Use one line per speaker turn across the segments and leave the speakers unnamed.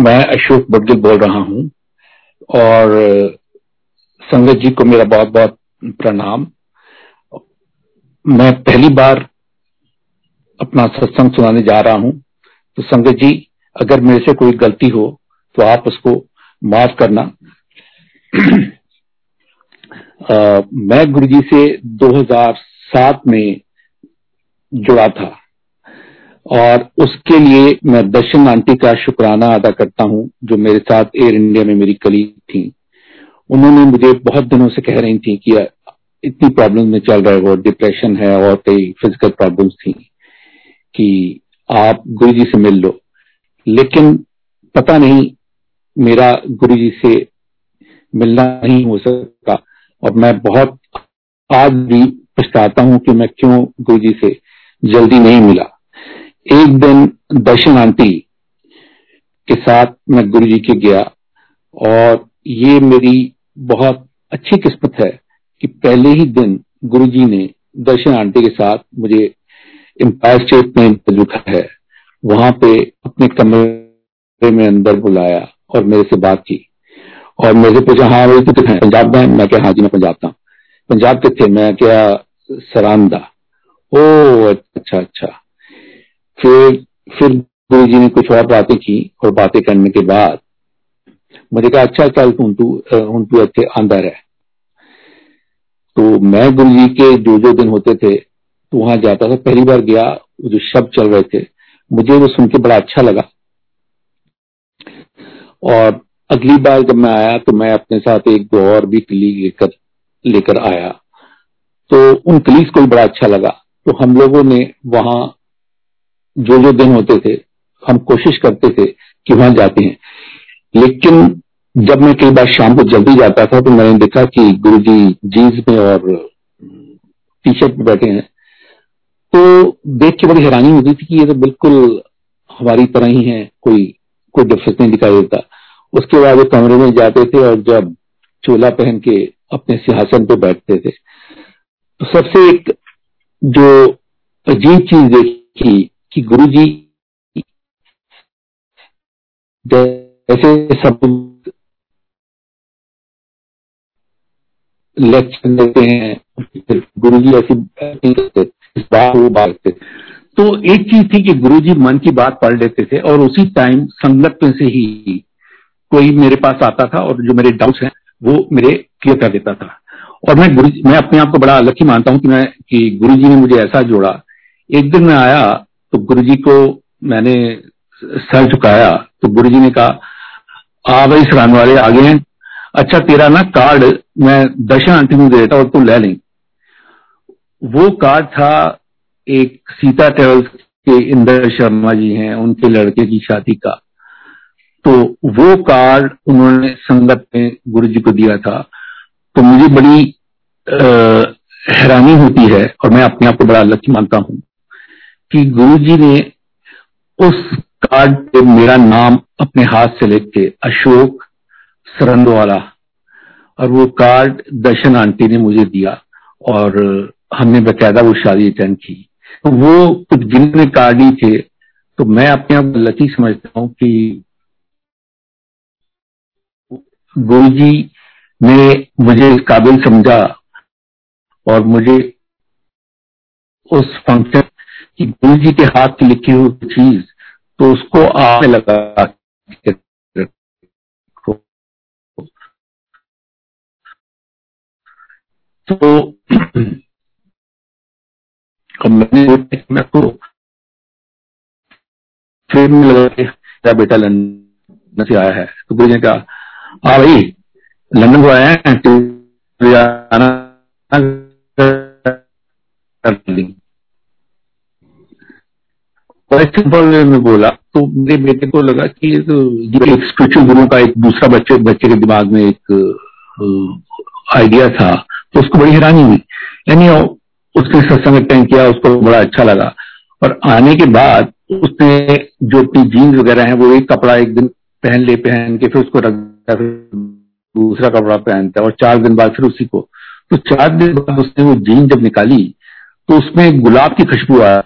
मैं अशोक बडगिल बोल रहा हूँ और संगत जी को मेरा बहुत बहुत प्रणाम। मैं पहली बार अपना सत्संग सुनाने जा रहा हूँ। तो संगत जी अगर मेरे से कोई गलती हो तो आप उसको माफ़ करना। आ, मैं गुरु जी से 2007 में जुड़ा था। और उसके लिए मैं दर्शन आंटी का शुक्राना अदा करता हूँ, जो मेरे साथ एयर इंडिया में मेरी कली थी। उन्होंने मुझे बहुत दिनों से कह रही थी कि इतनी प्रॉब्लम में चल रहे हो डिप्रेशन है और कई फ़िज़िकल प्रॉब्लम्स थी कि आप गुरु जी से मिल लो। लेकिन पता नहीं मेरा गुरु जी से मिलना नहीं हो सका और मैं बहुत आज भी पछताता हूँ कि मैं क्यों गुरु जी से जल्दी नहीं मिला। एक दिन दर्शन आंटी के साथ मैं गुरु जी के गया और ये मेरी बहुत अच्छी किस्मत है कि पहले ही दिन गुरु जी ने दर्शन आंटी के साथ मुझे एम्पायर स्टेट में लिखा है। वहाँ पे अपने कमरे में अंदर बुलाया और मेरे से बात की और मेरे से पूछा हाँ वही तो पंजाब में मैं क्या हाँ जी, मैं पंजाब था पंजाब के थे मैं क्या, सरांदा। ओ अच्छा अच्छा। फिर फिर गुरु जी ने कुछ और बातें की और बातें करने के बाद मुझे कहा अच्छा चल तू तू हूँ तू इतने अंदर है। तो मैं गुरु जी के जो जो दिन होते थे तो वहाँ जाता था, पहली बार गया जो शब्द चल रहे थे, मुझे वो सुन के बड़ा अच्छा लगा। और अगली बार जब मैं आया तो मैं अपने साथ एक दो और भी कलीग लेकर लेकर आया। तो उन कलीग को भी बड़ा अच्छा लगा। तो हम लोगों ने वहाँ जो जो दिन होते थे, हम कोशिश करते थे कि वहाँ जाते हैं। लेकिन जब मैं कई बार शाम को जल्दी जाता था तो मैंने देखा कि गुरु जी जीन्स में और टी शर्ट में बैठे हैं। तो देख के बड़ी हैरानी होती थी कि ये तो बिल्कुल हमारी तरह ही है, कोई कोई डिफरेंस नहीं दिखाई देता। उसके बाद वो कमरे में जाते थे और जब चोला पहन के अपने सिंहासन पे बैठते थे तो सबसे एक जो अजीब चीज़ देखी कि गुरु जी जैसे सब लेक्चर देते हैं गुरु जी ऐसी इस बात वो करते तो एक चीज़ थी कि गुरु जी मन की बात पढ़ लेते थे और उसी टाइम संगत में से ही कोई मेरे पास आता था और जो मेरे डाउट्स हैं, वो मेरे क्लियर कर देता था। और मैं गुरु मैं अपने आप को बड़ा लकी मानता हूँ कि मैं, कि गुरु जी ने मुझे ऐसा जोड़ा। एक दिन मैं आया तो गुरु जी को मैंने सर झुकाया तो गुरु जी ने कहा आ भाई सरान वाले आ गए अच्छा तेरा ना कार्ड मैं दशा आंटी को देता और तू ले लें। वो कार्ड था एक सीता ट्रेवल्स के इंदर शर्मा जी हैं उनके लड़के की शादी का। तो वो कार्ड उन्होंने संगत में गुरु जी को दिया था। तो मुझे बड़ी आ, हैरानी होती है और मैं अपने आप को बड़ा लक्ष्य मानता हूँ। कि गुरु जी ने उस कार्ड पे मेरा नाम अपने हाथ से लिख के अशोक सरंदवाला और वो कार्ड दर्शन आंटी ने मुझे दिया और हमने बकायदा वो शादी अटेंड की। तो वो कुछ गिनने कार्ड ही थे तो मैं अपने आप लकी समझता हूँ कि गुरु जी ने मुझे काबिल समझा और मुझे उस फ़ंक्शन गुरु जी के हाथ की लिखी हुई चीज़ तो उसको आने लगा तो मैंने मैं तो फिर लगा मेरा बेटा, लंदन से आया है। तो गुरु जी ने कहा हाँ भाई, लंदन को आया हैं तो आना सिंपल में बोला तो मेरे बेटे को लगा कि तो एक स्पिरिचुअल गुरु का एक दूसरा बच्चे बच्चे के दिमाग में एक आइडिया था तो उसको बड़ी हैरानी हुई। यानी उसने सत्संग अटेंड किया, उसको बड़ा अच्छा लगा। और आने के बाद, उसने जो अपनी जीन्स वगैरह है, वो एक कपड़ा एक दिन पहन ले, पहन के फिर उसको रख दूसरा कपड़ा पहनता है, और चार दिन बाद फिर उसी को। तो चार दिन बाद उसने वो जीन जब निकाली तो उसमें गुलाब की खुशबू आ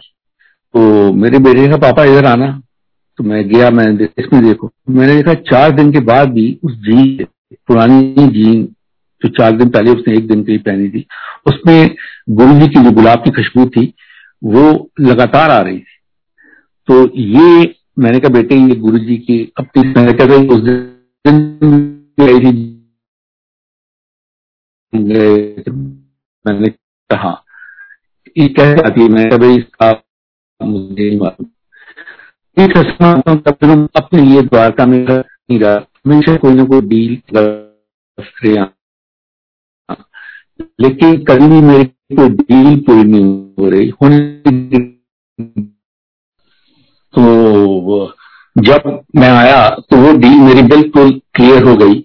तो मेरे बेटे का पापा, इधर आना। तो मैं गया, मैं इसमें देखो। मैंने देखा, चार दिन के बाद भी उस जीन, पुरानी जीन, जो चार दिन पहले उसने एक दिन के लिए पहनी थी, उसमें गुरु जी की जो गुलाब की खुशबू थी, वो लगातार आ रही थी। तो ये, मैंने कहा, बेटे, ये गुरु जी की अपनी मैंने कहा उस दिन गई थी। मैंने कहा ये कैसे आती है, मैंने कहा, भाई इसका मुझे अपने लिए द्वारका में हमेशा कोई ना कोई डील लेकिन कभी भी मेरी कोई डील पूरी नहीं हो रही। होने तो जब मैं आया तो वो डील मेरी बिल्कुल क्लियर हो गई।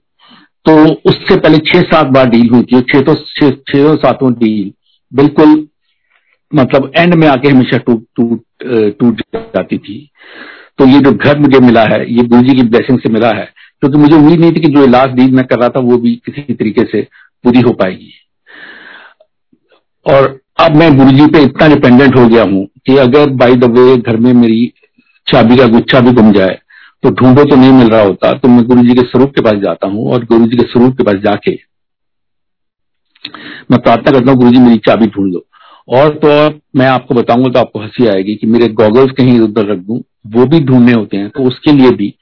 तो उससे पहले छह सात बार डील हुई थी, छह तो छह सातों डील बिल्कुल मतलब एंड में आके हमेशा टूट टूट टूट जाती थी। तो ये जो घर मुझे मिला है, ये गुरु जी की ब्लेसिंग से मिला है, क्योंकि तो मुझे उम्मीद नहीं थी कि जो लास्ट डील मैं कर रहा था वो भी किसी तरीके से पूरी हो पाएगी। और अब मैं गुरु जी पे इतना डिपेंडेंट हो गया हूँ कि अगर बाई द वे घर में मेरी चाबी का गुच्छा भी गुम जाए तो ढूंढो तो नहीं मिल रहा होता तो मैं गुरु जी के स्वरूप के पास जाता हूँ और गुरु जी के स्वरूप के पास जाके मैं प्रार्थना करता हूँ, गुरु जी मेरी चाबी ढूंढ लो। और तो और मैं आपको बताऊँगा तो आपको हँसी आएगी कि मेरे गॉगल्स कहीं उधर रख दू, वो भी ढूँढने होते हैं तो उसके लिए भी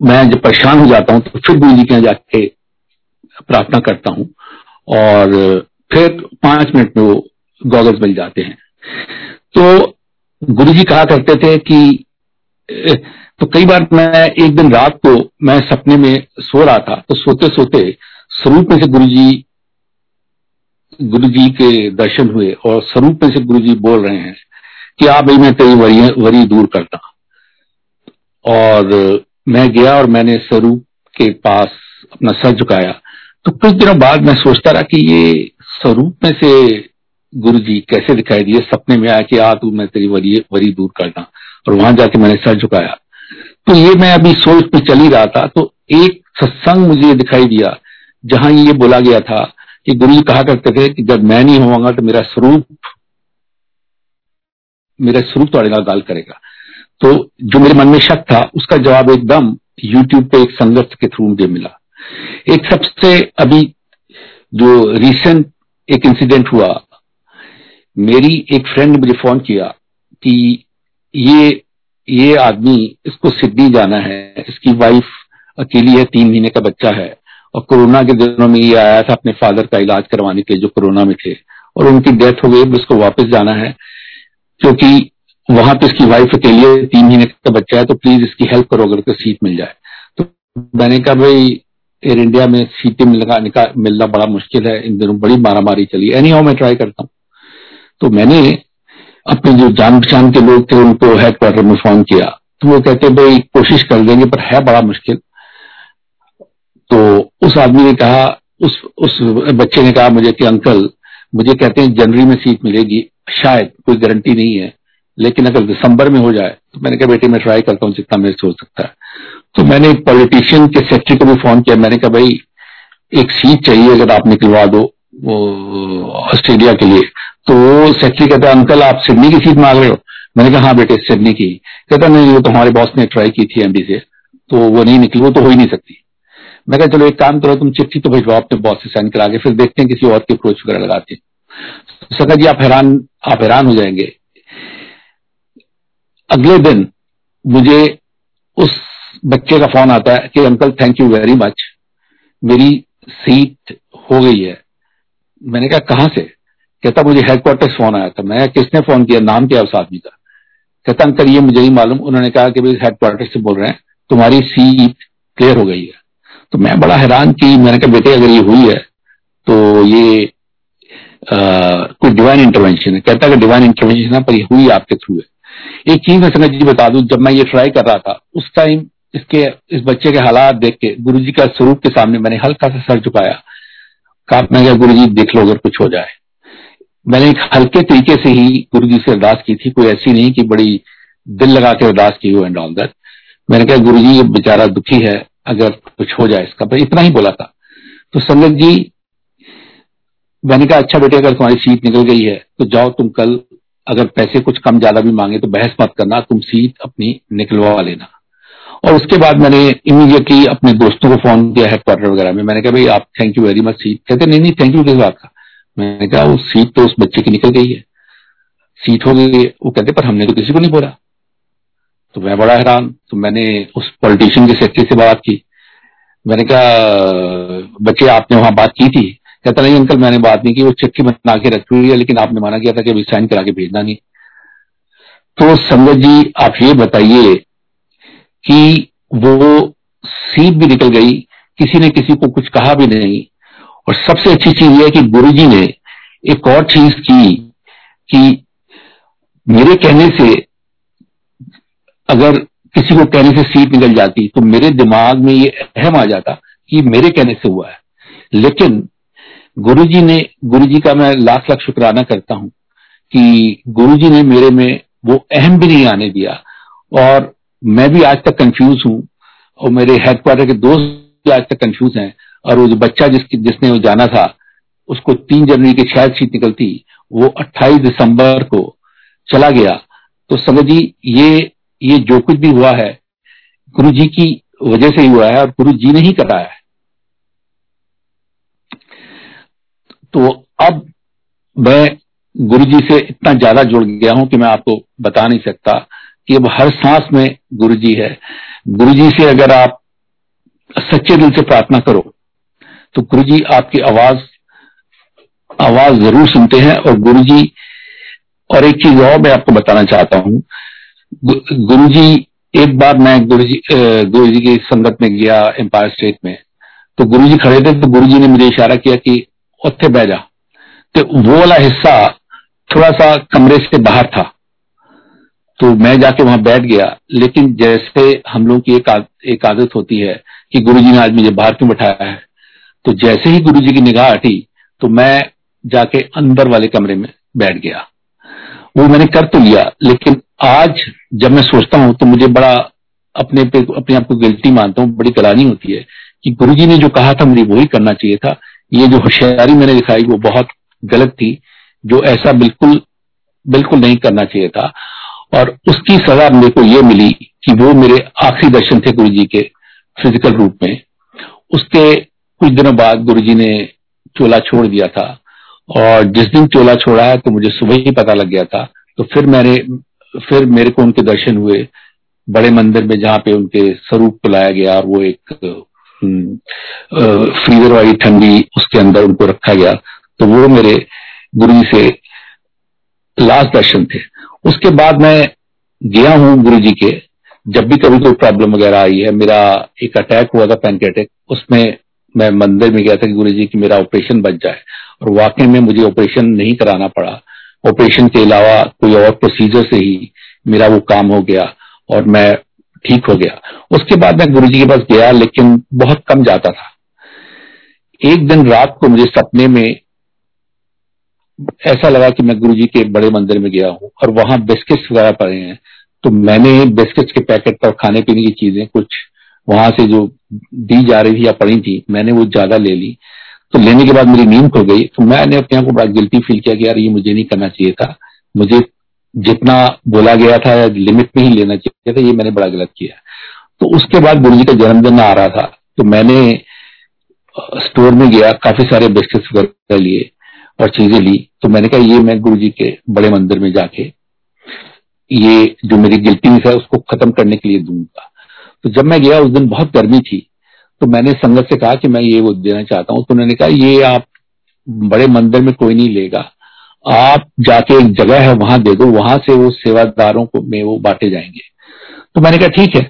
मैं जब परेशान हो जाता हूँ तो फिर गुरु जी के यहाँ जाके प्रार्थना करता हूँ और फिर पाँच मिनट में वो गॉगल्स मिल जाते हैं। तो गुरु जी कहा करते थे कि तो कई बार मैं एक दिन रात को, मैं सपने में सो रहा था तो सोते सोते स्वरूप में से गुरु जी गुरु जी के दर्शन हुए और स्वरूप में से गुरु जी बोल रहे हैं कि आप भाई मैं तेरी वरी, वरी दूर करता और मैं गया और मैंने स्वरूप के पास अपना सर झुकाया। तो कुछ दिनों बाद मैं सोचता रहा कि ये स्वरूप में से गुरु जी कैसे दिखाई दिए? सपने में आया कि आ तू मैं तेरी वरी वरी दूर करना और वहाँ जाके मैंने सर झुकाया। तो ये मैं अभी सोच में चल रहा था। तो एक सत्संग मुझे दिखाई दिया जहाँ ये बोला गया था कि गुरु जी कहा करते थे कि जब मैं नहीं होगा तो मेरा स्वरूप मेरा स्वरूप तो नाल गाल करेगा। तो जो मेरे मन में शक था, उसका जवाब एकदम यूट्यूब पे एक संघर्ष के थ्रू मुझे मिला। एक सबसे अभी जो रिसेंट एक इंसिडेंट हुआ, मेरी एक फ्रेंड ने मुझे फ़ोन किया कि ये ये आदमी, इसको सिडनी जाना है, इसकी वाइफ अकेली है, तीन महीने का बच्चा है। और कोरोना के दिनों में ये आया था अपने फादर का इलाज करवाने के जो कोरोना में थे और उनकी डेथ हो गई उसको वापस जाना है। क्योंकि वहाँ पे इसकी वाइफ अकेली है तीन महीने का बच्चा है तो प्लीज़ इसकी हेल्प करो अगर कोई सीट मिल जाए। तो मैंने कहा, भाई एयर इंडिया में सीटें मिलना मिलना बड़ा मुश्किल है, इन दिनों बड़ी मारामारी चली एनी हाउ मैं ट्राई करता हूँ। तो मैंने अपने जो जान पहचान के लोग थे, उनको हेडक्वार्टर में फ़ोन किया। तो वो कहते, भाई, कोशिश कर देंगे पर है बड़ा मुश्किल। उस आदमी ने कहा, उस उस बच्चे ने कहा मुझे कि अंकल, मुझे कहते हैं जनवरी में सीट मिलेगी, शायद, कोई गारंटी नहीं है, लेकिन अगर दिसंबर में हो जाए तो मैंने कहा, बेटे, मैं ट्राई करता हूँ जितना मेरे से हो सकता है। तो मैंने एक पॉलिटिशियन के सेक्रेटरी को भी फ़ोन किया, मैंने कहा, भाई, एक सीट चाहिए अगर आप निकलवा दो ऑस्ट्रेलिया के लिए। तो वो सेक्रेटरी कहता, अंकल, आप सिडनी की सीट मांग रहे हो? मैंने कहा हाँ बेटे, सिडनी की। कहता, नहीं वो तो हमारे बॉस ने ट्राई की थी एमडी से तो वो नहीं निकली, वो तो हो ही नहीं सकती। मैं कहा, चलो एक काम करो, तुम चिट्ठी तो भिजवाओ अपने बॉस से साइन करा के, फिर देखते हैं किसी और की अप्रोच वगैरह लगाते हैं. सका जी, आप हैरान आप हैरान हो जाएँगे। अगले दिन मुझे उस बच्चे का फ़ोन आता है कि, uncle thank you very much मेरी सीट हो गई है. मैंने कहा, कहाँ से? कहता, मुझे हेडक्वार्टर फ़ोन आया था. मैं किसने फ़ोन किया? नाम क्या उस आदमी का? कहता, अंकल, ये मुझे नहीं मालूम. उन्होंने कहा कि भाई हेडक्वार्टर से बोल रहे हैं, तुम्हारी सीट क्लियर हो गई है. तो मैं बड़ा हैरान की मैंने कहा, बेटे, अगर ये हुई है तो ये कोई डिवाइन इंटरवेंशन है। कहता है डिवाइन इंटरवेंशन है, पर ये हुई आपके थ्रू है। एक चीज़ मैं संगत जी बता दूँ, जब मैं ये ट्राई कर रहा था, उस टाइम इसके, इस बच्चे के हालात देख के गुरु जी का स्वरूप के सामने मैंने हल्का सा सर झुकाया। कहा, मैं क्या गुरु जी, देख लो, अगर कुछ हो जाए। मैंने एक हल्के तरीके से ही गुरु जी से अरदास की थी, कोई ऐसी नहीं कि बड़ी दिल लगा के अरदास की हो एंड ऑल दैट मैंने कहा, गुरु जी, ये बेचारा दुखी है अगर कुछ हो जाए इसका। इतना ही बोला था। तो संगत जी, मैंने कहा अच्छा बेटे, अगर तुम्हारी सीट निकल गई है तो जाओ तुम कल, अगर पैसे कुछ कम ज़्यादा भी मांगे तो बहस मत करना, तुम सीट अपनी निकलवा लेना। और उसके बाद मैंने इमीडिएटली अपने दोस्तों को फ़ोन किया हेडक्वार्टर वगैरह में। मैंने कहा भाई आप thank you very much seat कहते, नहीं नहीं थैंक यू किस बात का? मैंने कहा, वो सीट तो उस बच्चे की निकल गई है। सीट हो गई वो कहते, पर हमने तो किसी को नहीं बोला। तो मैं बड़ा हैरान तो मैंने उस पॉलिटिशियन के सेक्रेटरी से बात की। मैंने कहा बच्चे आपने वहाँ बात की थी? कहता, नहीं अंकल मैंने बात नहीं की, वो चिट्ठी बना के रखी हुई है, लेकिन आपने माना किया था कि अभी साइन करा के भेजना नहीं। तो संगत जी, आप ये बताइए कि वो सीट भी निकल गई, किसी ने किसी को कुछ कहा भी नहीं, और सबसे अच्छी चीज़ यह कि गुरु जी ने एक और चीज़ की कि मेरे कहने से अगर किसी को कहने से सीट निकल जाती तो मेरे दिमाग में ये अहम आ जाता कि मेरे कहने से हुआ है। लेकिन गुरुजी ने, गुरुजी का मैं लाख लाख शुक्राना करता हूँ कि गुरुजी ने मेरे में वो अहम भी नहीं आने दिया। और मैं भी आज तक कंफ्यूज हूँ और मेरे हेडक्वार्टर के दोस्त भी आज तक कंफ्यूज हैं और वो जो बच्चा जिस जिसने वो जाना था, उसको तीन जनवरी की शायद सीट निकलती, वो 28 दिसंबर को चला गया। तो समझ जी, ये ये जो कुछ भी हुआ है, गुरु जी की वजह से ही हुआ है और गुरु जी ने ही कराया है। तो अब मैं गुरु जी से इतना ज़्यादा जुड़ गया हूँ कि मैं आपको बता नहीं सकता कि अब हर सांस में गुरु जी है। गुरु जी से अगर आप सच्चे दिल से प्रार्थना करो तो गुरु जी आपकी आवाज़ आवाज़ ज़रूर सुनते हैं। और गुरु जी, और एक चीज़ और मैं आपको बताना चाहता हूँ गुरु जी एक बार मैं गुरु जी गुरु जी की संगत में गया एम्पायर स्टेट में तो गुरु जी खड़े थे तो गुरु जी ने मुझे इशारा किया कि उत्थे बह जा। तो वो वाला हिस्सा थोड़ा सा कमरे से बाहर था। तो मैं जाके वहाँ बैठ गया लेकिन जैसे हम लोग की एक, एक आदत होती है कि गुरु जी ने आज मुझे बाहर क्यों बैठाया है तो जैसे ही गुरु जी की निगाह हटी तो मैं जाके अंदर वाले कमरे में बैठ गया। वो मैंने कर तो लिया लेकिन आज जब मैं सोचता हूँ तो मुझे बड़ा अपने पे, अपने आप को गिल्टी मानता हूँ, बड़ी गलानी होती है कि गुरुजी ने जो कहा था, मुझे वही करना चाहिए था। ये जो होशियारी मैंने दिखाई, वो बहुत गलत थी, जो ऐसा बिल्कुल बिल्कुल नहीं करना चाहिए था। और उसकी सजा मेरे को ये मिली कि वो मेरे आखिरी दर्शन थे गुरु जी के फ़िज़िकल रूप में। उसके कुछ दिनों बाद गुरु जी ने चोला छोड़ दिया था। और जिस दिन चोला छोड़ा है तो मुझे सुबह ही पता लग गया था। तो फिर मैंने फिर मेरे को उनके दर्शन हुए। बड़े मंदिर में जहाँ पे उनके स्वरूप को लाया गया और वो एक फ्रीजर वाली ठंडी उसके अंदर उनको रखा गया। तो वो मेरे गुरु जी से लास्ट दर्शन थे। उसके बाद मैं गया हूँ गुरु जी के। जब भी कभी कोई प्रॉब्लम वगैरह आई है, मेरा एक अटैक हुआ था पैंकेटिक उसमें मैं मंदिर में गया था कि गुरु जी की मेरा ऑपरेशन बच जाए। और वाकई में मुझे ऑपरेशन नहीं कराना पड़ा। ऑपरेशन के अलावा कोई और प्रोसीजर से ही मेरा वो काम हो गया और मैं ठीक हो गया। उसके बाद मैं गुरु जी के पास गया, लेकिन बहुत कम जाता था। एक दिन रात को मुझे सपने में ऐसा लगा कि मैं गुरु जी के बड़े मंदिर में गया हूँ और वहाँ बिस्किट्स वगैरह पड़े हैं। तो मैंने बिस्किट्स के पैकेट और खाने पीने की चीज़ें कुछ वहाँ से जो दी जा रही थी या पड़ी थी, मैंने वो ज़्यादा ले ली। तो लेने के बाद मेरी नींद खुल गई। तो मैंने अपने आप को बड़ा गिल्टी फील किया कि यार, ये मुझे नहीं करना चाहिए था। मुझे जितना बोला गया था लिमिट में ही लेना चाहिए था, ये मैंने बड़ा गलत किया। तो उसके बाद गुरु जी का जन्मदिन आ रहा था। तो मैंने स्टोर में गया, काफ़ी सारे बिस्किट्स वगैरह लिए और चीज़ें ली। तो मैंने कहा, ये मैं गुरु जी के बड़े मंदिर में जाके, ये जो मेरी गिल्टीनेस है, उसको खत्म करने के लिए दूँगा। तो जब मैं गया, उस दिन बहुत गर्मी थी। तो मैंने संगत से कहा कि मैं ये वो देना चाहता हूँ। तो उन्होंने कहा, ये आप बड़े मंदिर में कोई नहीं लेगा। आप जाके एक जगह है, वहाँ दे दो। वहाँ से वो सेवादारों को में वो बांटे जाएँगे। तो मैंने कहा, ठीक है।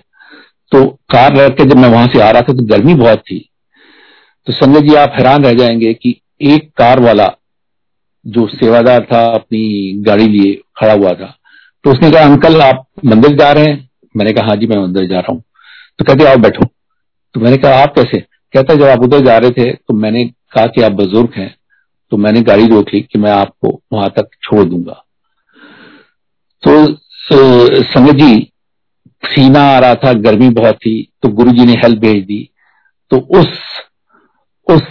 तो कार रख के जब मैं वहाँ से आ रहा था तो गर्मी बहुत थी। तो संजय जी, आप हैरान रह जाएँगे कि एक कार वाला जो सेवादार था, अपनी गाड़ी लिए खड़ा हुआ था तो उसने कहा, अंकल, आप मंदिर जा रहे हैं? मैंने कहा हाँ जी, मैं मंदिर जा रहा हूँ। तो कहते आप बैठो। तो मैंने कहा, आप कैसे? कहता, जब आप उधर जा रहे थे तो मैंने कहा कि आप बुज़ुर्ग हैं तो मैंने गाड़ी रोक ली कि मैं आपको वहाँ तक छोड़ दूँगा। तो संगत जी सीना आ रहा था, गर्मी बहुत थी तो गुरु जी ने हेल्प भेज दी। तो उस उस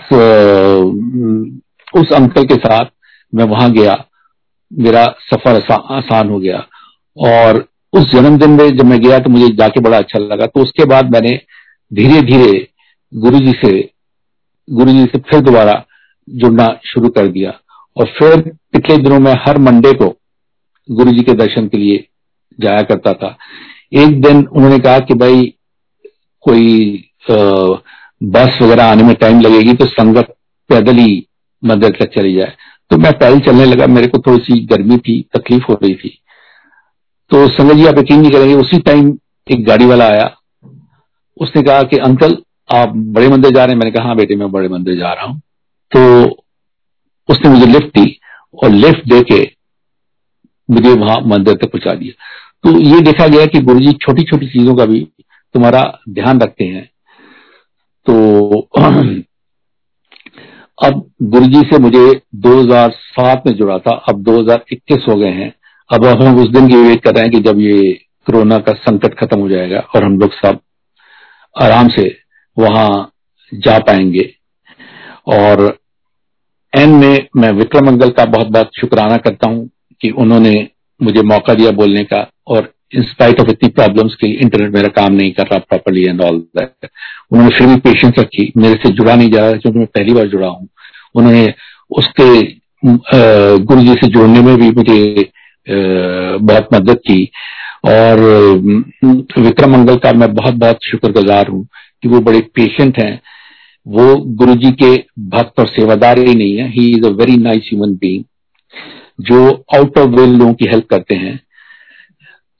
उस अंकल के साथ मैं वहाँ गया। मेरा सफ़र आसान हो गया। और उस जन्मदिन में जब मैं गया तो मुझे जाके बड़ा अच्छा लगा। तो उसके बाद मैंने धीरे धीरे गुरु जी से गुरु जी से फिर दोबारा जुड़ना शुरू कर दिया। और फिर पिछले दिनों में हर मंडे को गुरु जी के दर्शन के लिए जाया करता था। एक दिन उन्होंने कहा कि भाई कोई आ, बस वगैरह आने में टाइम लगेगी तो संगत पैदल ही मंदिर तक चली जाए। तो मैं पैदल चलने लगा। मेरे को थोड़ी सी गर्मी थी तकलीफ़ हो रही थी। तो संगत जी आप यकीन नहीं करेंगे उसी टाइम एक गाड़ी वाला आया। उसने कहा कि, अंकल, आप बड़े मंदिर जा रहे हैं। मैंने कहा हाँ बेटे, मैं बड़े मंदिर जा रहा हूँ। तो उसने मुझे लिफ्ट दी और लिफ्ट दे के मुझे वहाँ मंदिर तक पहुँचा दिया। तो ये देखा गया कि गुरु जी छोटी छोटी चीज़ों का भी तुम्हारा ध्यान रखते हैं। तो अब गुरु जी से मुझे 2007 में जुड़ा था। अब 2021 हो गए हैं। अब हम उस दिन की वेट कर रहे हैं कि जब ये कोरोना का संकट खत्म हो जाएगा और हम लोग सब आराम से वहाँ जा पाएँगे। और एन में मैं विक्रम मंगल का बहुत बहुत शुक्राना करता हूँ कि उन्होंने मुझे मौका दिया बोलने का और इंस्पाइट ऑफ़ इतनी प्रॉब्लम्स की इंटरनेट मेरा काम नहीं कर रहा प्रॉपरली एंड ऑल दैट उन्होंने फिर भी पेशेंस रखी। मेरे से जुड़ा नहीं जा रहा, क्योंकि मैं पहली बार जुड़ा हूँ। उन्होंने उसके गुरु जी से जोड़ने में भी मुझे बहुत मदद की। और विक्रम मंगल का मैं बहुत बहुत शुक्रगुजार हूँ कि वो बड़े पेशेंट हैं। वो गुरु जी के भक्त और सेवादार ही नहीं है। He is a very nice human being जो आउट ऑफ़ वे लोगों की हेल्प करते हैं।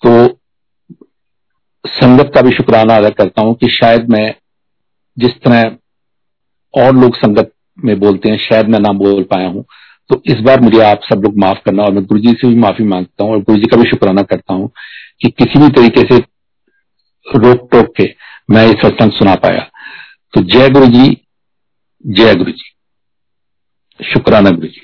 तो संगत का भी शुक्राना अदा करता हूँ कि शायद मैं जिस तरह और लोग संगत में बोलते हैं, शायद मैं ना बोल पाया हूँ। तो इस बार मुझे आप सब लोग माफ़ करना और मैं गुरु जी से भी माफ़ी माँगता हूँ और गुरु जी का भी शुक्राना करता हूँ कि किसी भी तरीके से रोक टोक के मैं ये सत्संग सुना पाया। तो जय गुरु जी जय गुरु जी शुक्राना गुरु जी